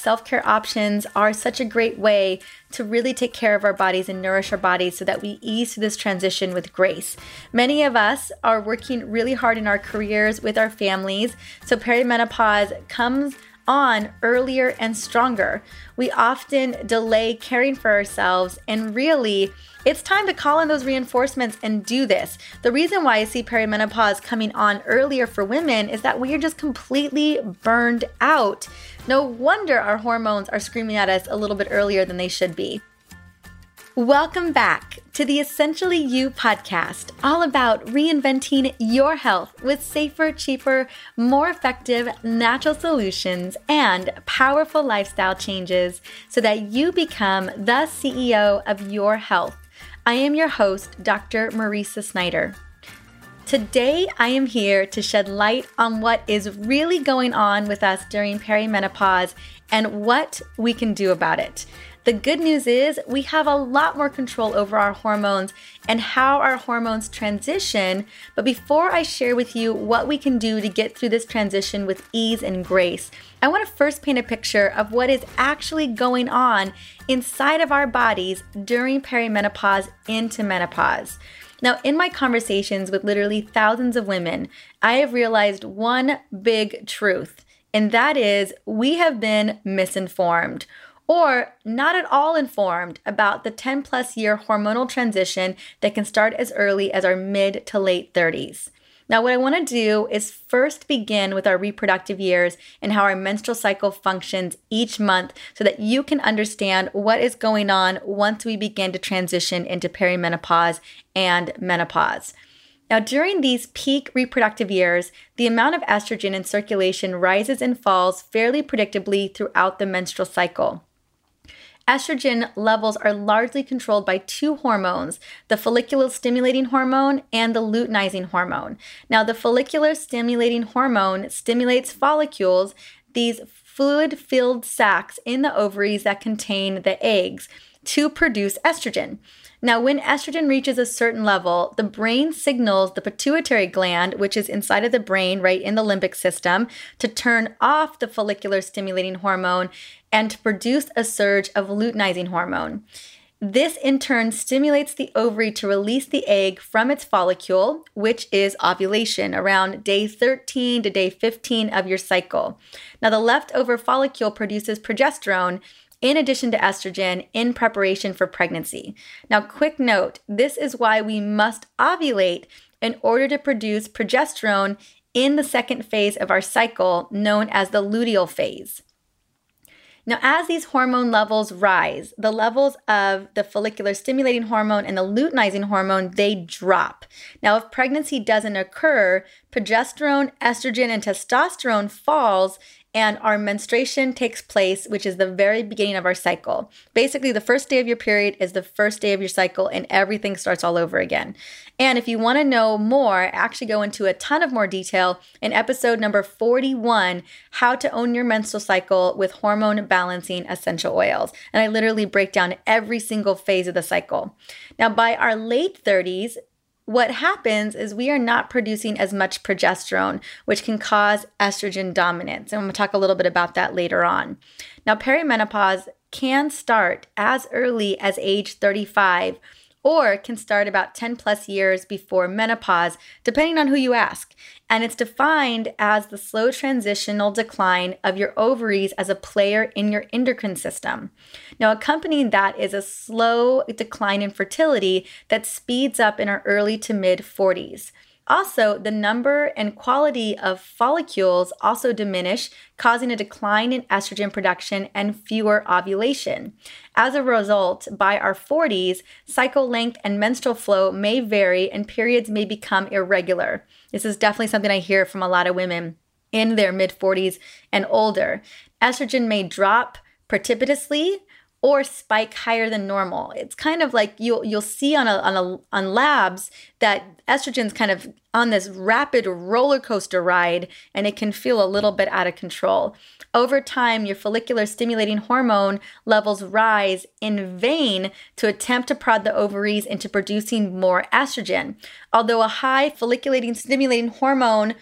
self care options are such a great way to really take care of our bodies and nourish our bodies so that we ease this transition with grace. Many of us are working really hard in our careers with our families, so perimenopause comes on earlier and stronger. We often delay caring for ourselves, and really, it's time to call in those reinforcements and do this. The reason why I see perimenopause coming on earlier for women is that we are just completely burned out. No wonder our hormones are screaming at us a little bit earlier than they should be. Welcome back to the Essentially You podcast, all about reinventing your health with safer, cheaper, more effective natural solutions and powerful lifestyle changes so that you become the CEO of your health. I am your host, Dr. Mariza Snyder. Today, I am here to shed light on what is really going on with us during perimenopause and what we can do about it. The good news is we have a lot more control over our hormones and how our hormones transition. But before I share with you what we can do to get through this transition with ease and grace, I want to first paint a picture of what is actually going on inside of our bodies during perimenopause into menopause. Now, in my conversations with literally thousands of women, I have realized one big truth, and that is we have been misinformed or not at all informed about the 10 plus year hormonal transition that can start as early as our mid to late 30s. Now, what I want to do is first begin with our reproductive years and how our menstrual cycle functions each month so that you can understand what is going on once we begin to transition into perimenopause and menopause. Now, during these peak reproductive years, the amount of estrogen in circulation rises and falls fairly predictably throughout the menstrual cycle. Estrogen levels are largely controlled by two hormones the follicular stimulating hormone and the luteinizing hormone. Now, the follicular stimulating hormone stimulates follicles, these fluid filled sacs in the ovaries that contain the eggs, to produce estrogen. Now, when estrogen reaches a certain level, the brain signals the pituitary gland, which is inside of the brain, right in the limbic system, to turn off the follicular stimulating hormone and to produce a surge of luteinizing hormone. This in turn stimulates the ovary to release the egg from its follicle, which is ovulation, around day 13 to day 15 of your cycle. Now, the leftover follicle produces progesterone, in addition to estrogen in preparation for pregnancy. Now, quick note this is why we must ovulate in order to produce progesterone in the second phase of our cycle, known as the luteal phase. Now, as these hormone levels rise, the levels of the follicular stimulating hormone and the luteinizing hormone, they drop. Now, if pregnancy doesn't occur, progesterone, estrogen, and testosterone falls and our menstruation takes place, which is the very beginning of our cycle. Basically, the first day of your period is the first day of your cycle, and everything starts all over again. And if you want to know more, I actually go into a ton of more detail in episode number 41 How to Own Your Menstrual Cycle with Hormone Balancing Essential Oils. And I literally break down every single phase of the cycle. Now, by our late 30s, what happens is we are not producing as much progesterone, which can cause estrogen dominance. And we'll talk a little bit about that later on. Now, perimenopause can start as early as age 35 or can start about 10 plus years before menopause, depending on who you ask. And it's defined as the slow transitional decline of your ovaries as a player in your endocrine system. Now, accompanying that is a slow decline in fertility that speeds up in our early to mid 40s. Also, the number and quality of follicles also diminish, causing a decline in estrogen production and fewer ovulation. As a result, by our 40s, cycle length and menstrual flow may vary and periods may become irregular. This is definitely something I hear from a lot of women in their mid 40s and older. Estrogen may drop precipitously or spike higher than normal. It's kind of like you'll you'll see on a, on a on labs that estrogen's kind of on this rapid roller coaster ride and it can feel a little bit out of control. Over time, your follicular stimulating hormone levels rise in vain to attempt to prod the ovaries into producing more estrogen. Although a high folliculating stimulating hormone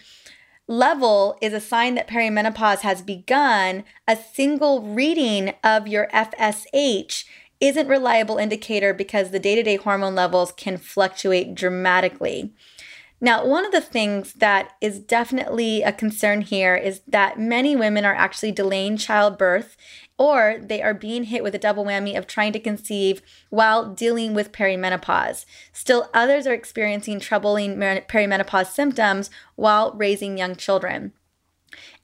level is a sign that perimenopause has begun, a single reading of your FSH isn't reliable indicator because the day-to-day hormone levels can fluctuate dramatically. Now, one of the things that is definitely a concern here is that many women are actually delaying childbirth or they are being hit with a double whammy of trying to conceive while dealing with perimenopause. Still, others are experiencing troubling perimenopause symptoms while raising young children.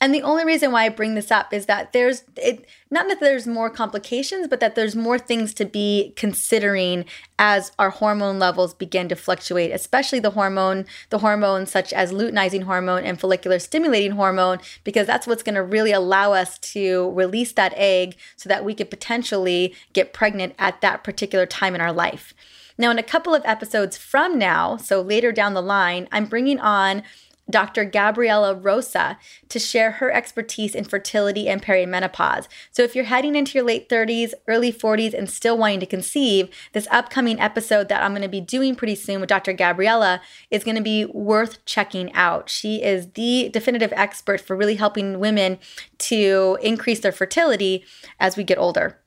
And the only reason why I bring this up is that there's it not that there's more complications, but that there's more things to be considering as our hormone levels begin to fluctuate, especially the hormone, the hormones such as luteinizing hormone and follicular stimulating hormone, because that's what's going to really allow us to release that egg so that we could potentially get pregnant at that particular time in our life. Now, in a couple of episodes from now, so later down the line, I'm bringing on Dr. Gabriella Rosa to share her expertise in fertility and perimenopause. So, if you're heading into your late 30s, early 40s, and still wanting to conceive, this upcoming episode that I'm going to be doing pretty soon with Dr. Gabriella is going to be worth checking out. She is the definitive expert for really helping women to increase their fertility as we get older.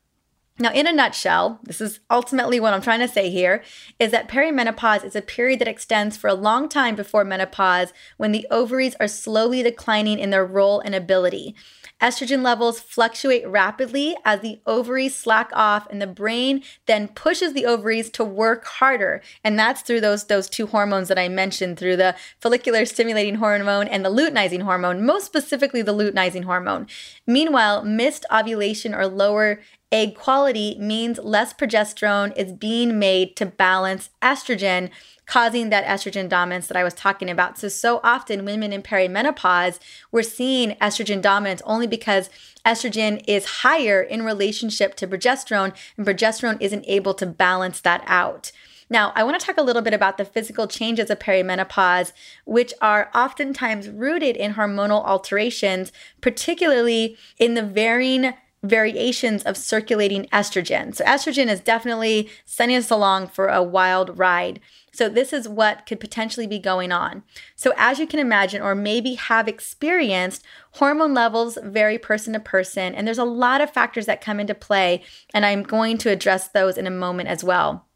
Now, in a nutshell, this is ultimately what I'm trying to say here is that perimenopause is a period that extends for a long time before menopause when the ovaries are slowly declining in their role and ability. Estrogen levels fluctuate rapidly as the ovaries slack off and the brain then pushes the ovaries to work harder. And that's through those, those two hormones that I mentioned through the follicular stimulating hormone and the luteinizing hormone, most specifically the luteinizing hormone. Meanwhile, missed ovulation or lower egg quality means less progesterone is being made to balance estrogen, causing that estrogen dominance that I was talking about. So, so often women in perimenopause, we're seeing estrogen dominance only because estrogen is higher in relationship to progesterone, and progesterone isn't able to balance that out. Now, I want to talk a little bit about the physical changes of perimenopause, which are oftentimes rooted in hormonal alterations, particularly in the varying variations of circulating estrogen. So, estrogen is definitely sending us along for a wild ride. So, this is what could potentially be going on. So, as you can imagine, or maybe have experienced, hormone levels vary person to person, and there's a lot of factors that come into play, and I'm going to address those in a moment as well.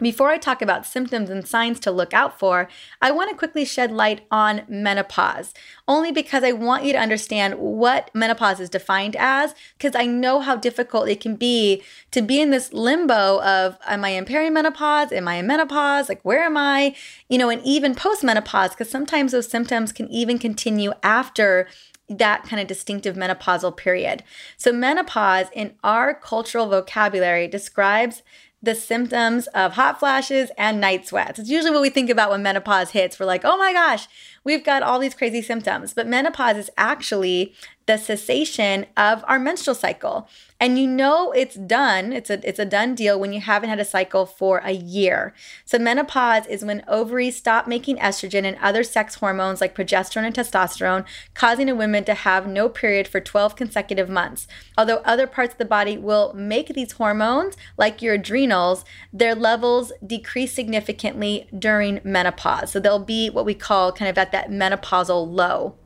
Before I talk about symptoms and signs to look out for, I want to quickly shed light on menopause, only because I want you to understand what menopause is defined as, because I know how difficult it can be to be in this limbo of am I in perimenopause? Am I in menopause? Like, where am I? You know, and even postmenopause, because sometimes those symptoms can even continue after that kind of distinctive menopausal period. So, menopause in our cultural vocabulary describes the symptoms of hot flashes and night sweats. It's usually what we think about when menopause hits. We're like, oh my gosh, we've got all these crazy symptoms. But menopause is actually the cessation of our menstrual cycle. And you know it's done. It's a it's a done deal when you haven't had a cycle for a year. So menopause is when ovaries stop making estrogen and other sex hormones like progesterone and testosterone, causing a woman to have no period for 12 consecutive months. Although other parts of the body will make these hormones, like your adrenals, their levels decrease significantly during menopause. So they'll be what we call kind of at that menopausal low.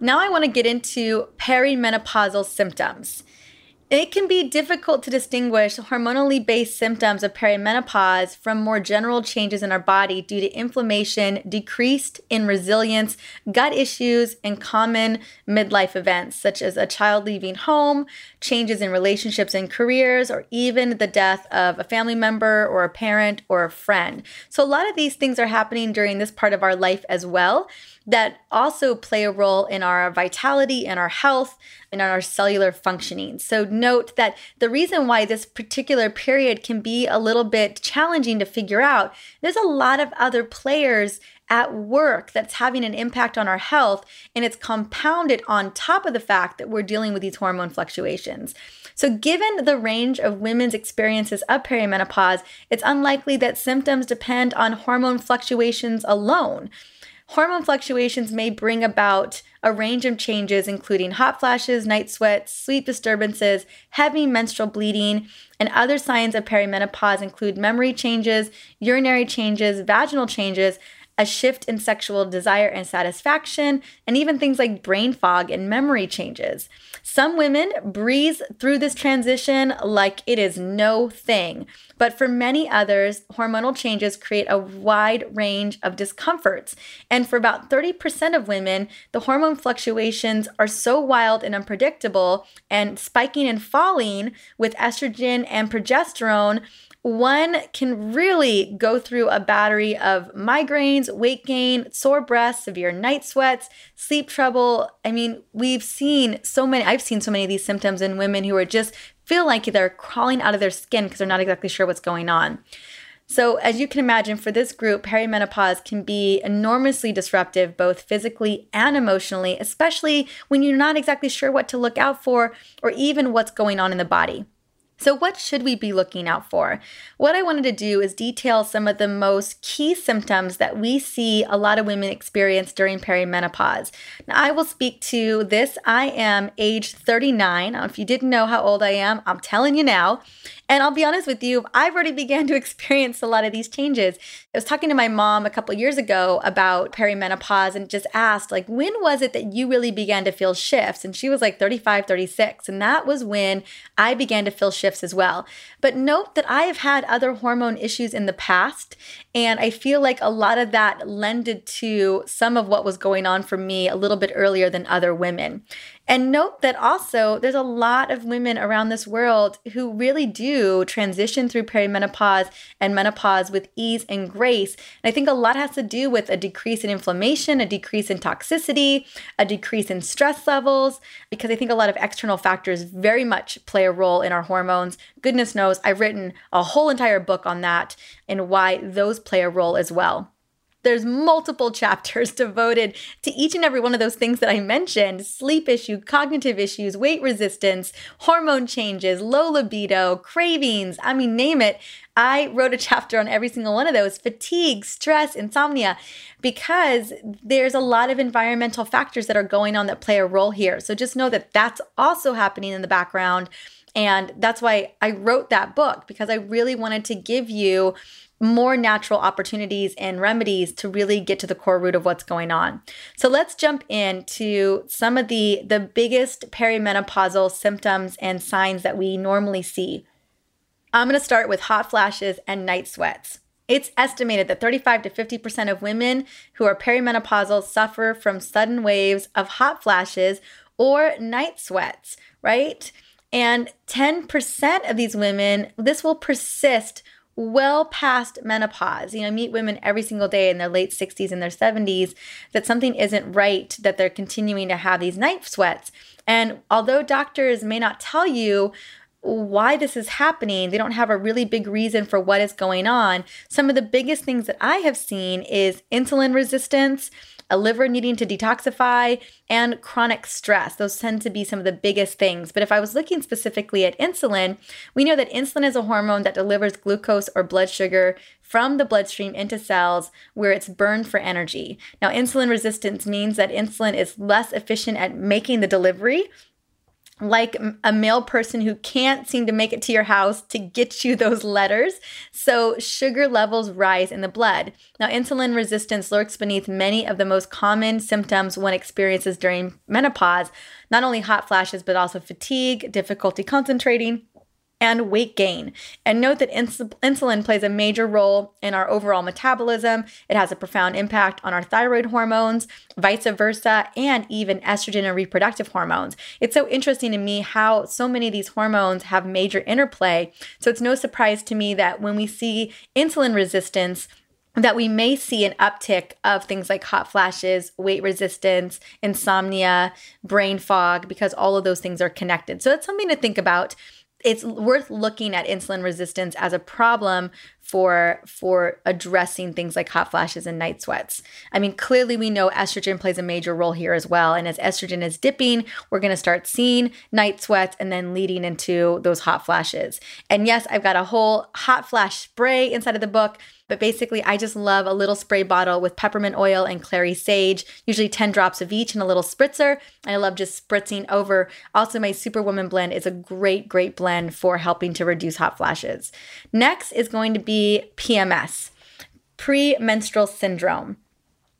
Now I want to get into perimenopausal symptoms. It can be difficult to distinguish hormonally based symptoms of perimenopause from more general changes in our body due to inflammation, decreased in resilience, gut issues, and common midlife events such as a child leaving home, changes in relationships and careers, or even the death of a family member or a parent or a friend. So, a lot of these things are happening during this part of our life as well that also play a role in our vitality and our health and our cellular functioning. So, note that the reason why this particular period can be a little bit challenging to figure out, there's a lot of other players at work that's having an impact on our health, and it's compounded on top of the fact that we're dealing with these hormone fluctuations. So, given the range of women's experiences of perimenopause, it's unlikely that symptoms depend on hormone fluctuations alone. Hormone fluctuations may bring about a range of changes, including hot flashes, night sweats, sleep disturbances, heavy menstrual bleeding, and other signs of perimenopause include memory changes, urinary changes, vaginal changes, a shift in sexual desire and satisfaction, and even things like brain fog and memory changes. Some women breeze through this transition like it is no thing, but for many others, hormonal changes create a wide range of discomforts. And for about 30% of women, the hormone fluctuations are so wild and unpredictable and spiking and falling with estrogen and progesterone one can really go through a battery of migraines, weight gain, sore breasts, severe night sweats, sleep trouble. I mean, we've seen so many, I've seen so many of these symptoms in women who are just feel like they're crawling out of their skin because they're not exactly sure what's going on. So, as you can imagine, for this group, perimenopause can be enormously disruptive, both physically and emotionally, especially when you're not exactly sure what to look out for or even what's going on in the body. So, what should we be looking out for? What I wanted to do is detail some of the most key symptoms that we see a lot of women experience during perimenopause. Now, I will speak to this. I am age 39. If you didn't know how old I am, I'm telling you now. And I'll be honest with you, I've already began to experience a lot of these changes. I was talking to my mom a couple years ago about perimenopause and just asked, like, when was it that you really began to feel shifts? And she was like 35, 36. And that was when I began to feel shifts as well. But note that I have had other hormone issues in the past. And I feel like a lot of that lended to some of what was going on for me a little bit earlier than other women. And note that also there's a lot of women around this world who really do transition through perimenopause and menopause with ease and grace. And I think a lot has to do with a decrease in inflammation, a decrease in toxicity, a decrease in stress levels, because I think a lot of external factors very much play a role in our hormones. Goodness knows, I've written a whole entire book on that and why those play a role as well. There's multiple chapters devoted to each and every one of those things that I mentioned sleep issue, cognitive issues, weight resistance, hormone changes, low libido, cravings. I mean, name it. I wrote a chapter on every single one of those fatigue, stress, insomnia, because there's a lot of environmental factors that are going on that play a role here. So just know that that's also happening in the background. And that's why I wrote that book because I really wanted to give you more natural opportunities and remedies to really get to the core root of what's going on. So let's jump into some of the the biggest perimenopausal symptoms and signs that we normally see. I'm going to start with hot flashes and night sweats. It's estimated that 35 to 50% of women who are perimenopausal suffer from sudden waves of hot flashes or night sweats, right? And 10% of these women, this will persist well past menopause. You know, I meet women every single day in their late 60s and their 70s that something isn't right, that they're continuing to have these night sweats. And although doctors may not tell you why this is happening, they don't have a really big reason for what is going on. Some of the biggest things that I have seen is insulin resistance a liver needing to detoxify, and chronic stress. Those tend to be some of the biggest things. But if I was looking specifically at insulin, we know that insulin is a hormone that delivers glucose or blood sugar from the bloodstream into cells where it's burned for energy. Now, insulin resistance means that insulin is less efficient at making the delivery like a mail person who can't seem to make it to your house to get you those letters. So, sugar levels rise in the blood. Now, insulin resistance lurks beneath many of the most common symptoms one experiences during menopause, not only hot flashes, but also fatigue, difficulty concentrating, and weight gain. And note that ins- insulin plays a major role in our overall metabolism. It has a profound impact on our thyroid hormones, vice versa, and even estrogen and reproductive hormones. It's so interesting to me how so many of these hormones have major interplay. So it's no surprise to me that when we see insulin resistance, that we may see an uptick of things like hot flashes, weight resistance, insomnia, brain fog, because all of those things are connected. So it's something to think about it's worth looking at insulin resistance as a problem for for addressing things like hot flashes and night sweats. I mean, clearly we know estrogen plays a major role here as well. And as estrogen is dipping, we're going to start seeing night sweats and then leading into those hot flashes. And yes, I've got a whole hot flash spray inside of the book but basically, I just love a little spray bottle with peppermint oil and clary sage, usually 10 drops of each in a little spritzer. I love just spritzing over. Also, my Superwoman blend is a great, great blend for helping to reduce hot flashes. Next is going to be PMS, premenstrual syndrome.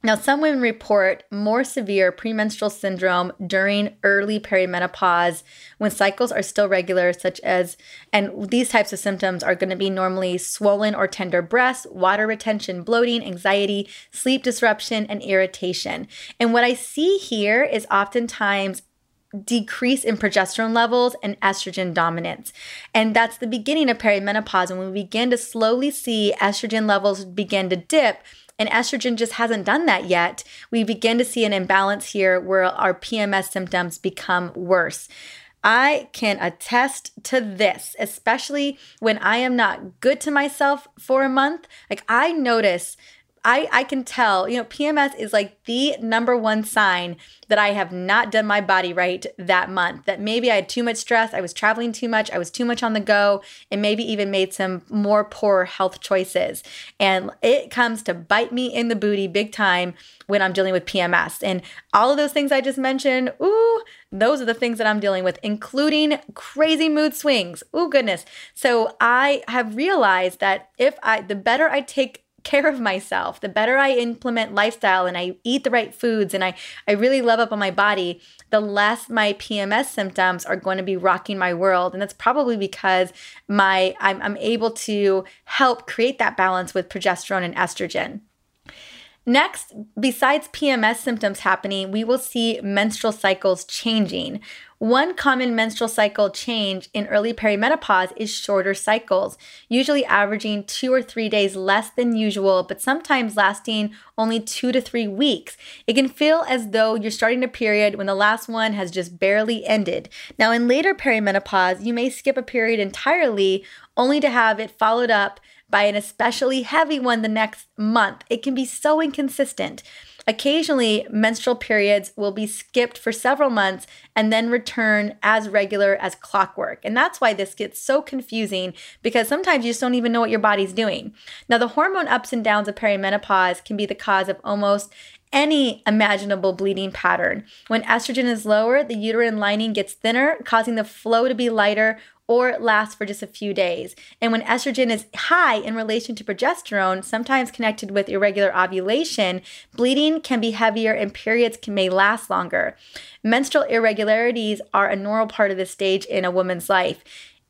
Now, some women report more severe premenstrual syndrome during early perimenopause when cycles are still regular, such as, and these types of symptoms are going to be normally swollen or tender breasts, water retention, bloating, anxiety, sleep disruption, and irritation. And what I see here is oftentimes decrease in progesterone levels and estrogen dominance. And that's the beginning of perimenopause. And when we begin to slowly see estrogen levels begin to dip, and estrogen just hasn't done that yet, we begin to see an imbalance here where our PMS symptoms become worse. I can attest to this, especially when I am not good to myself for a month. Like, I notice I, I can tell, you know, PMS is like the number one sign that I have not done my body right that month. That maybe I had too much stress, I was traveling too much, I was too much on the go, and maybe even made some more poor health choices. And it comes to bite me in the booty big time when I'm dealing with PMS. And all of those things I just mentioned, ooh, those are the things that I'm dealing with, including crazy mood swings. Ooh, goodness. So I have realized that if I, the better I take care of myself, the better I implement lifestyle and I eat the right foods and I, I really love up on my body, the less my PMS symptoms are going to be rocking my world. And that's probably because my I'm, I'm able to help create that balance with progesterone and estrogen. Next, besides PMS symptoms happening, we will see menstrual cycles changing. One common menstrual cycle change in early perimenopause is shorter cycles, usually averaging two or three days less than usual, but sometimes lasting only two to three weeks. It can feel as though you're starting a period when the last one has just barely ended. Now, in later perimenopause, you may skip a period entirely only to have it followed up by an especially heavy one the next month. It can be so inconsistent. Occasionally, menstrual periods will be skipped for several months and then return as regular as clockwork. And that's why this gets so confusing because sometimes you just don't even know what your body's doing. Now, the hormone ups and downs of perimenopause can be the cause of almost any imaginable bleeding pattern. When estrogen is lower, the uterine lining gets thinner, causing the flow to be lighter or lasts for just a few days. And when estrogen is high in relation to progesterone, sometimes connected with irregular ovulation, bleeding can be heavier and periods can, may last longer. Menstrual irregularities are a normal part of this stage in a woman's life.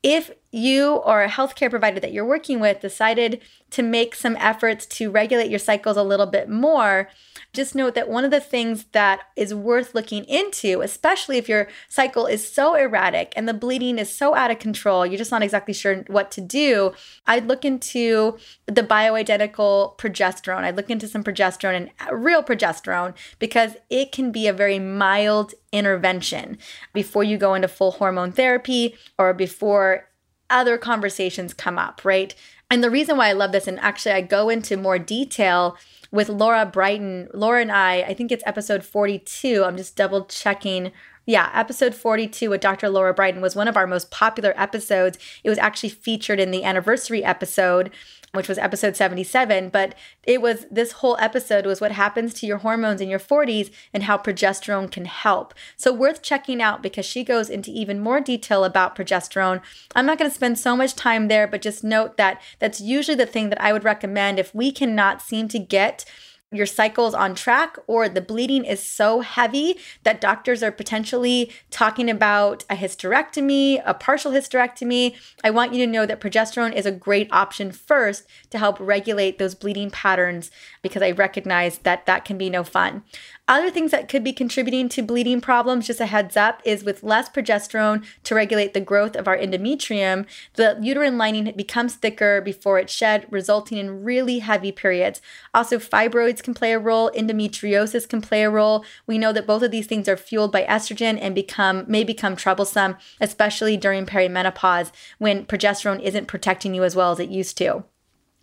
If you or a healthcare provider that you're working with decided to make some efforts to regulate your cycles a little bit more, just note that one of the things that is worth looking into, especially if your cycle is so erratic and the bleeding is so out of control, you're just not exactly sure what to do, I'd look into the bioidentical progesterone. I'd look into some progesterone and real progesterone because it can be a very mild intervention before you go into full hormone therapy or before other conversations come up, right? And the reason why I love this, and actually I go into more detail with Lara Briden. Lara and I, I think it's episode 42. I'm just double checking. Yeah, episode 42 with Dr. Lara Briden was one of our most popular episodes. It was actually featured in the anniversary episode which was episode 77 but it was this whole episode was what happens to your hormones in your 40s and how progesterone can help so worth checking out because she goes into even more detail about progesterone i'm not going to spend so much time there but just note that that's usually the thing that i would recommend if we cannot seem to get your cycle's on track or the bleeding is so heavy that doctors are potentially talking about a hysterectomy, a partial hysterectomy, I want you to know that progesterone is a great option first to help regulate those bleeding patterns because I recognize that that can be no fun. Other things that could be contributing to bleeding problems, just a heads up, is with less progesterone to regulate the growth of our endometrium, the uterine lining becomes thicker before it's shed, resulting in really heavy periods. Also, fibroids can play a role, endometriosis can play a role. We know that both of these things are fueled by estrogen and become may become troublesome, especially during perimenopause when progesterone isn't protecting you as well as it used to.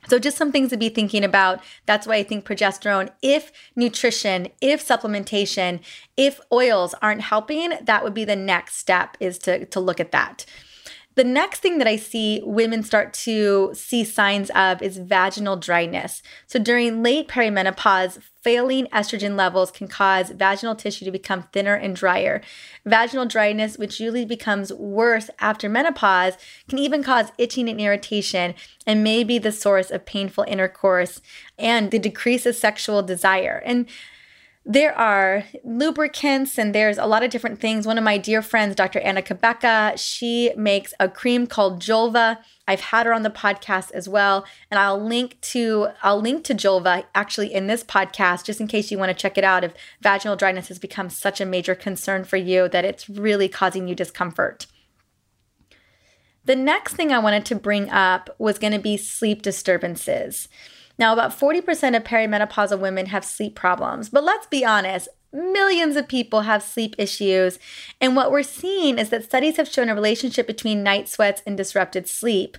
So, just some things to be thinking about. That's why I think progesterone, if nutrition, if supplementation, if oils aren't helping, that would be the next step is to, to look at that. The next thing that I see women start to see signs of is vaginal dryness. So during late perimenopause, failing estrogen levels can cause vaginal tissue to become thinner and drier. Vaginal dryness, which usually becomes worse after menopause, can even cause itching and irritation and may be the source of painful intercourse and the decrease of sexual desire. And there are lubricants and there's a lot of different things. One of my dear friends, Dr. Anna Cabeca, she makes a cream called Julva. I've had her on the podcast as well, and I'll link to I'll link to Julva actually in this podcast just in case you want to check it out if vaginal dryness has become such a major concern for you that it's really causing you discomfort. The next thing I wanted to bring up was going to be sleep disturbances. Now, about 40% of perimenopausal women have sleep problems, but let's be honest, millions of people have sleep issues. And what we're seeing is that studies have shown a relationship between night sweats and disrupted sleep.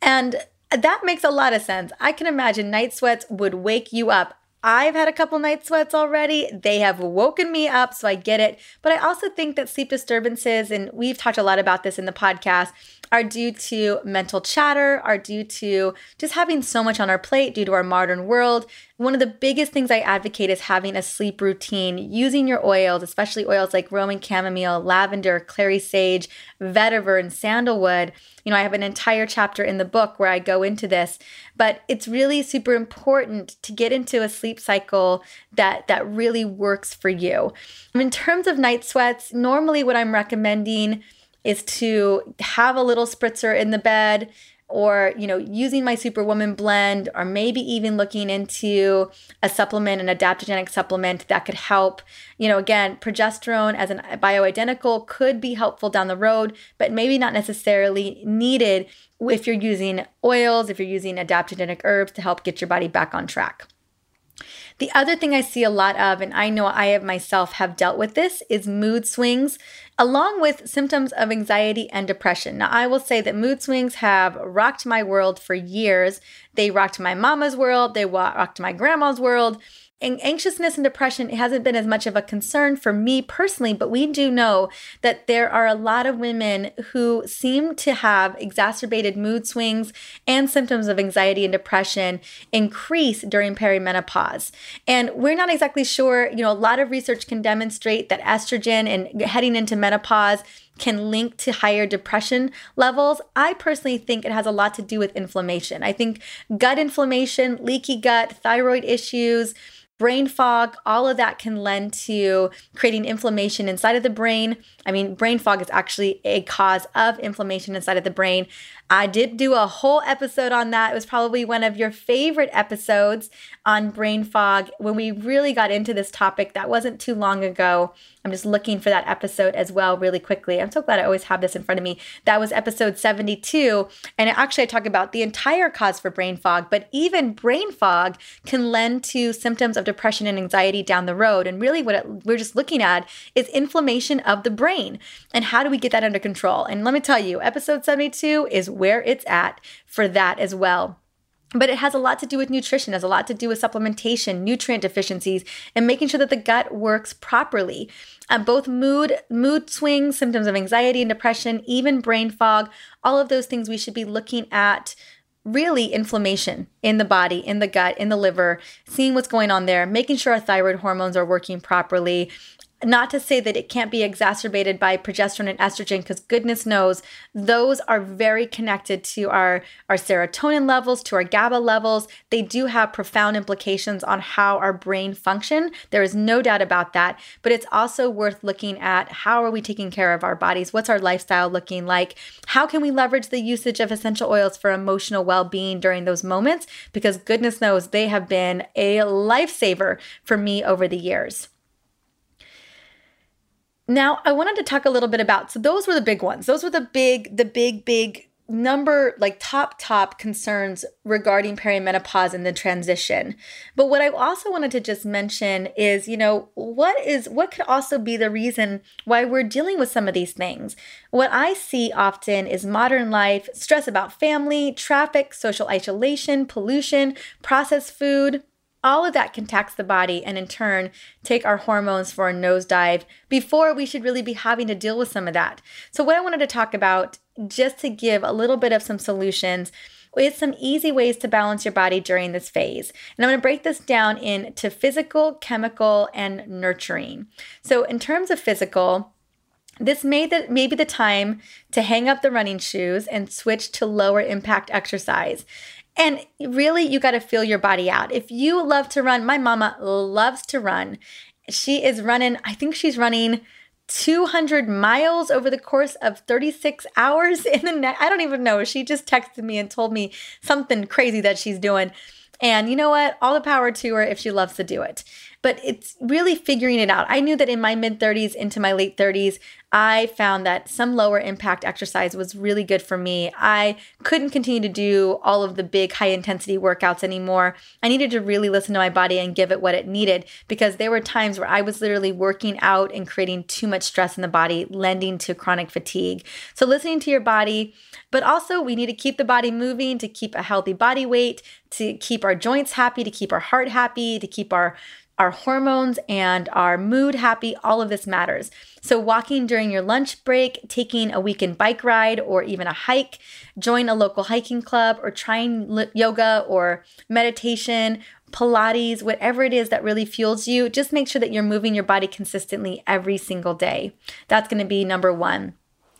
And that makes a lot of sense. I can imagine night sweats would wake you up. I've had a couple night sweats already. They have woken me up, so I get it. But I also think that sleep disturbances, and we've talked a lot about this in the podcast, are due to mental chatter, are due to just having so much on our plate due to our modern world. One of the biggest things I advocate is having a sleep routine, using your oils, especially oils like Roman chamomile, lavender, clary sage, vetiver, and sandalwood. You know, I have an entire chapter in the book where I go into this, but it's really super important to get into a sleep cycle that that really works for you. In terms of night sweats, normally what I'm recommending is to have a little spritzer in the bed or you know using my superwoman blend or maybe even looking into a supplement an adaptogenic supplement that could help. You know again progesterone as a bioidentical could be helpful down the road but maybe not necessarily needed if you're using oils if you're using adaptogenic herbs to help get your body back on track the other thing I see a lot of, and I know I have myself have dealt with this, is mood swings, along with symptoms of anxiety and depression. Now, I will say that mood swings have rocked my world for years. They rocked my mama's world, they rocked my grandma's world anxiousness and depression hasn't been as much of a concern for me personally, but we do know that there are a lot of women who seem to have exacerbated mood swings and symptoms of anxiety and depression increase during perimenopause. And we're not exactly sure, you know, a lot of research can demonstrate that estrogen and heading into menopause can link to higher depression levels. I personally think it has a lot to do with inflammation. I think gut inflammation, leaky gut, thyroid issues, brain fog, all of that can lend to creating inflammation inside of the brain. I mean, brain fog is actually a cause of inflammation inside of the brain. I did do a whole episode on that. It was probably one of your favorite episodes on brain fog when we really got into this topic. That wasn't too long ago. I'm just looking for that episode as well, really quickly. I'm so glad I always have this in front of me. That was episode 72. And actually, I talk about the entire cause for brain fog, but even brain fog can lend to symptoms of depression and anxiety down the road. And really, what it, we're just looking at is inflammation of the brain. And how do we get that under control? And let me tell you, episode 72 is where it's at for that as well but it has a lot to do with nutrition has a lot to do with supplementation nutrient deficiencies and making sure that the gut works properly uh, both mood mood swings symptoms of anxiety and depression even brain fog all of those things we should be looking at really inflammation in the body in the gut in the liver seeing what's going on there making sure our thyroid hormones are working properly not to say that it can't be exacerbated by progesterone and estrogen because goodness knows those are very connected to our our serotonin levels to our GABA levels. They do have profound implications on how our brain function. There is no doubt about that. But it's also worth looking at how are we taking care of our bodies? What's our lifestyle looking like? How can we leverage the usage of essential oils for emotional well-being during those moments? Because goodness knows they have been a lifesaver for me over the years now, I wanted to talk a little bit about so those were the big ones. Those were the big the big big number like top top concerns regarding perimenopause and the transition. But what I also wanted to just mention is, you know, what is what could also be the reason why we're dealing with some of these things. What I see often is modern life, stress about family, traffic, social isolation, pollution, processed food, all of that can tax the body and in turn take our hormones for a nosedive before we should really be having to deal with some of that. So, what I wanted to talk about, just to give a little bit of some solutions, is some easy ways to balance your body during this phase. And I'm going to break this down into physical, chemical, and nurturing. So, in terms of physical, this may, the, may be the time to hang up the running shoes and switch to lower impact exercise. And really, you got to feel your body out. If you love to run, my mama loves to run. She is running, I think she's running 200 miles over the course of 36 hours in the net. I don't even know. She just texted me and told me something crazy that she's doing. And you know what? All the power to her if she loves to do it but it's really figuring it out. I knew that in my mid 30s into my late 30s, I found that some lower impact exercise was really good for me. I couldn't continue to do all of the big high intensity workouts anymore. I needed to really listen to my body and give it what it needed because there were times where I was literally working out and creating too much stress in the body, lending to chronic fatigue. So, listening to your body, but also we need to keep the body moving to keep a healthy body weight, to keep our joints happy, to keep our heart happy, to keep our our hormones and our mood happy, all of this matters. So, walking during your lunch break, taking a weekend bike ride or even a hike, join a local hiking club, or trying yoga or meditation, Pilates, whatever it is that really fuels you, just make sure that you're moving your body consistently every single day. That's gonna be number one.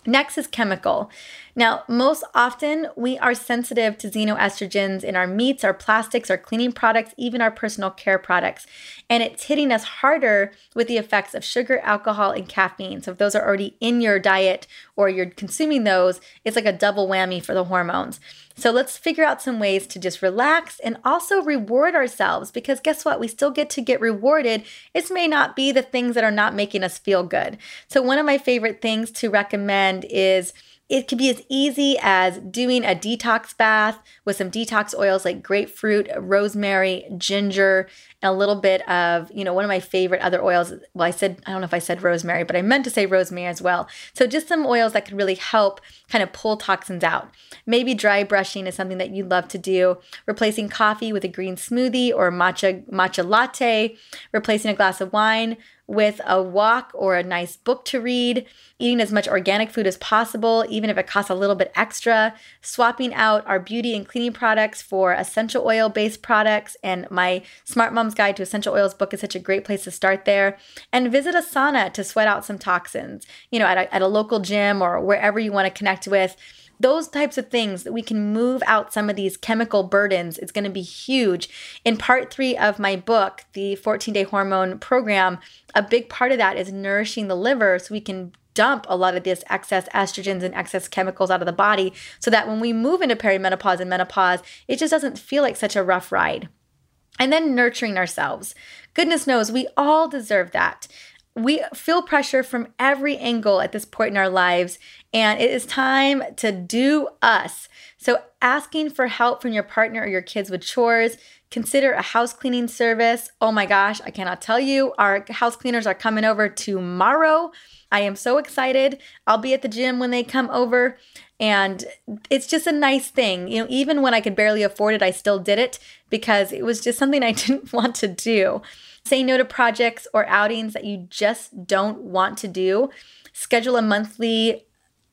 Next is chemical. Now, most often we are sensitive to xenoestrogens in our meats, our plastics, our cleaning products, even our personal care products. And it's hitting us harder with the effects of sugar, alcohol, and caffeine. So, if those are already in your diet or you're consuming those, it's like a double whammy for the hormones. So, let's figure out some ways to just relax and also reward ourselves because guess what? We still get to get rewarded. It may not be the things that are not making us feel good. So, one of my favorite things to recommend is it can be as easy as doing a detox bath with some detox oils like grapefruit, rosemary, ginger, a little bit of, you know, one of my favorite other oils. Well, I said, I don't know if I said rosemary, but I meant to say rosemary as well. So just some oils that can really help kind of pull toxins out. Maybe dry brushing is something that you'd love to do. Replacing coffee with a green smoothie or matcha matcha latte, replacing a glass of wine with a walk or a nice book to read, eating as much organic food as possible, even if it costs a little bit extra, swapping out our beauty and cleaning products for essential oil based products. And my Smart Mom's Guide to Essential Oils book is such a great place to start there. And visit a sauna to sweat out some toxins, you know, at a, at a local gym or wherever you want to connect with. Those types of things that we can move out some of these chemical burdens it's going to be huge. In part three of my book the 14 day hormone program a big part of that is nourishing the liver so we can dump a lot of this excess estrogens and excess chemicals out of the body so that when we move into perimenopause and menopause it just doesn't feel like such a rough ride and then nurturing ourselves goodness knows we all deserve that we feel pressure from every angle at this point in our lives, and it is time to do us. So, asking for help from your partner or your kids with chores, consider a house cleaning service. Oh my gosh, I cannot tell you. Our house cleaners are coming over tomorrow. I am so excited. I'll be at the gym when they come over. And it's just a nice thing. You know, even when I could barely afford it, I still did it because it was just something I didn't want to do. Say no to projects or outings that you just don't want to do. Schedule a monthly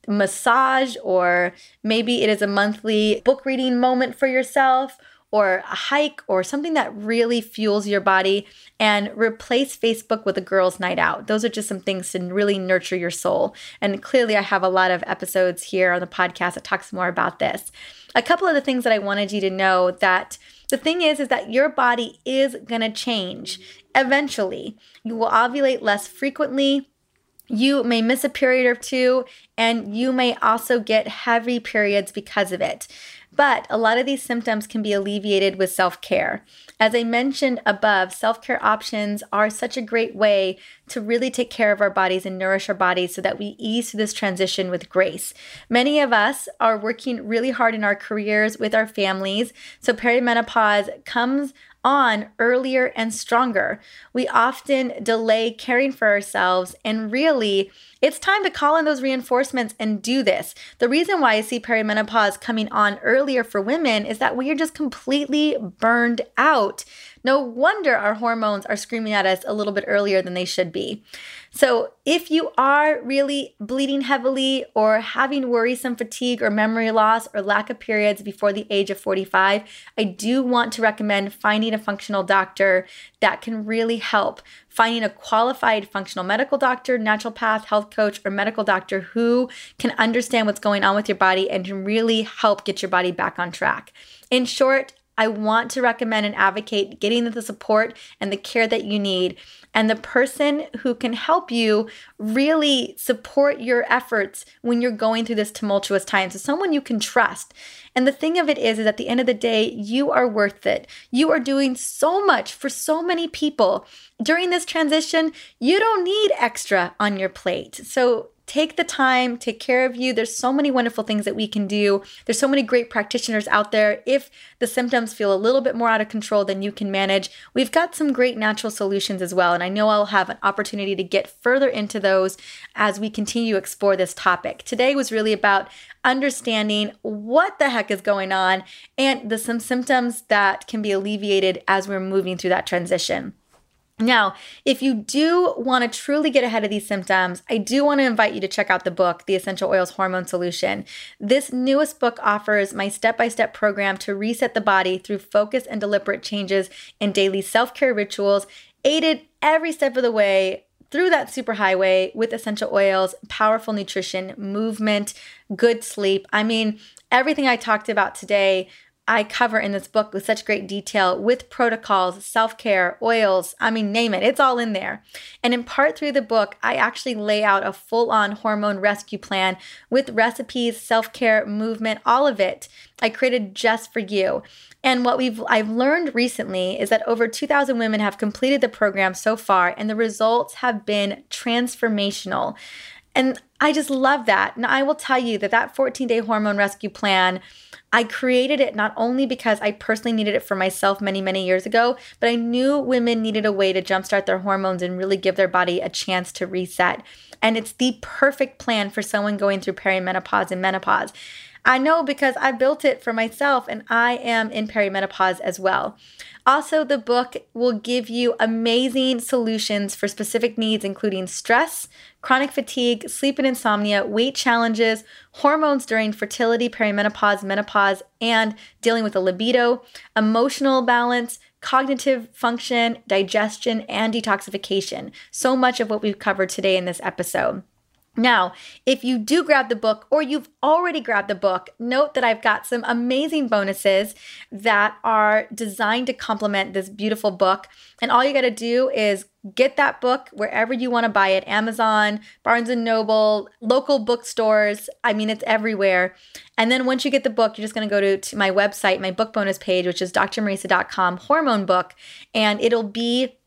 massage, or maybe it is a monthly book reading moment for yourself, or a hike, or something that really fuels your body, and replace Facebook with a girls' night out. Those are just some things to really nurture your soul. And clearly, I have a lot of episodes here on the podcast that talks more about this. A couple of the things that I wanted you to know that the thing is is that your body is to change eventually. You will ovulate less frequently. You may miss a period or two, and you may also get heavy periods because of it. But a lot of these symptoms can be alleviated with self care. As I mentioned above, self care options are such a great way to really take care of our bodies and nourish our bodies so that we ease through this transition with grace. Many of us are working really hard in our careers with our families, so perimenopause comes on earlier and stronger. We often delay caring for ourselves, and really, it's time to call in those reinforcements and do this. The reason why I see perimenopause coming on earlier for women is that we are just completely burned out No wonder our hormones are screaming at us a little bit earlier than they should be. So, if you are really bleeding heavily or having worrisome fatigue or memory loss or lack of periods before the age of 45, I do want to recommend finding a functional doctor that can really help. Finding a qualified functional medical doctor, naturopath, health coach, or medical doctor who can understand what's going on with your body and can really help get your body back on track. In short, I want to recommend and advocate getting the support and the care that you need and the person who can help you really support your efforts when you're going through this tumultuous time. So someone you can trust. And the thing of it is, is at the end of the day, you are worth it. You are doing so much for so many people. During this transition, you don't need extra on your plate. So take the time, take care of you. There's so many wonderful things that we can do. There's so many great practitioners out there. If the symptoms feel a little bit more out of control than you can manage, we've got some great natural solutions as well. And I know I'll have an opportunity to get further into those as we continue to explore this topic. Today was really about understanding what the heck is going on and the some symptoms that can be alleviated as we're moving through that transition. Now, if you do want to truly get ahead of these symptoms, I do want to invite you to check out the book, The Essential Oils Hormone Solution. This newest book offers my step by step program to reset the body through focus and deliberate changes in daily self care rituals, aided every step of the way through that superhighway with essential oils, powerful nutrition, movement, good sleep. I mean, everything I talked about today I cover in this book with such great detail with protocols, self care, oils, I mean, name it, it's all in there. And in part three of the book, I actually lay out a full on hormone rescue plan with recipes, self care, movement, all of it. I created just for you. And what we've I've learned recently is that over 2000 women have completed the program so far and the results have been transformational. And I just love that. And I will tell you that that 14-day hormone rescue plan I created it not only because I personally needed it for myself many, many years ago, but I knew women needed a way to jumpstart their hormones and really give their body a chance to reset. And it's the perfect plan for someone going through perimenopause and menopause. I know because I built it for myself and I am in perimenopause as well. Also, the book will give you amazing solutions for specific needs, including stress, chronic fatigue, sleep and insomnia, weight challenges, hormones during fertility, perimenopause, menopause, and dealing with a libido, emotional balance, cognitive function, digestion, and detoxification. So much of what we've covered today in this episode. Now, if you do grab the book or you've already grabbed the book, note that I've got some amazing bonuses that are designed to complement this beautiful book. And all you got to do is get that book wherever you want to buy it Amazon, Barnes and Noble, local bookstores. I mean, it's everywhere. And then once you get the book, you're just going to go to, my website, my book bonus page, which is drmariza.com hormone book, and it'll be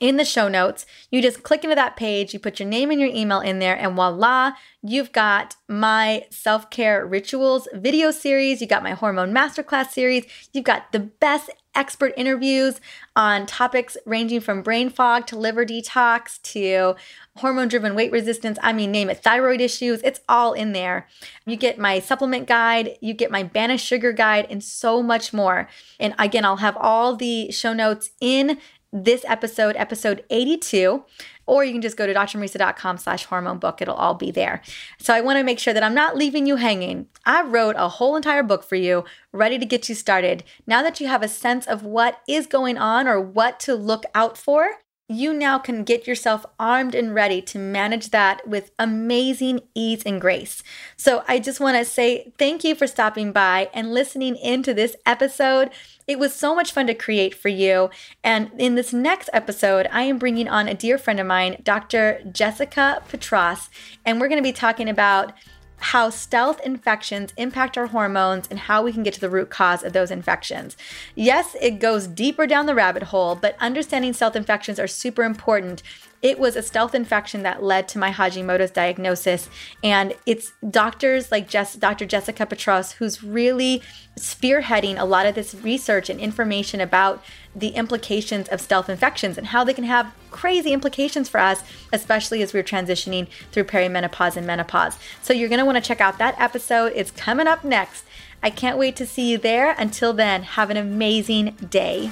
in the show notes. You just click into that page, you put your name and your email in there, and voila, you've got my self care rituals video series. You got my hormone masterclass series. You've got the best expert interviews on topics ranging from brain fog to liver detox to hormone driven weight resistance. I mean, name it, thyroid issues. It's all in there. You get my supplement guide, you get my banish sugar guide, and so much more. And again, I'll have all the show notes in this episode, episode 82, or you can just go to drmariza.com slash hormone book. It'll all be there. So I want to make sure that I'm not leaving you hanging. I wrote a whole entire book for you, ready to get you started. Now that you have a sense of what is going on or what to look out for, you now can get yourself armed and ready to manage that with amazing ease and grace. So, I just want to say thank you for stopping by and listening into this episode. It was so much fun to create for you. And in this next episode, I am bringing on a dear friend of mine, Dr. Jessica Peatross, and we're going to be talking about how stealth infections impact our hormones and how we can get to the root cause of those infections. Yes, it goes deeper down the rabbit hole, but understanding stealth infections are super important it was a stealth infection that led to my Hashimoto's diagnosis. And it's doctors like Jess, Dr. Jessica Peatross who's really spearheading a lot of this research and information about the implications of stealth infections and how they can have crazy implications for us, especially as we're transitioning through perimenopause and menopause. So you're going to want to check out that episode. It's coming up next. I can't wait to see you there. Until then, have an amazing day.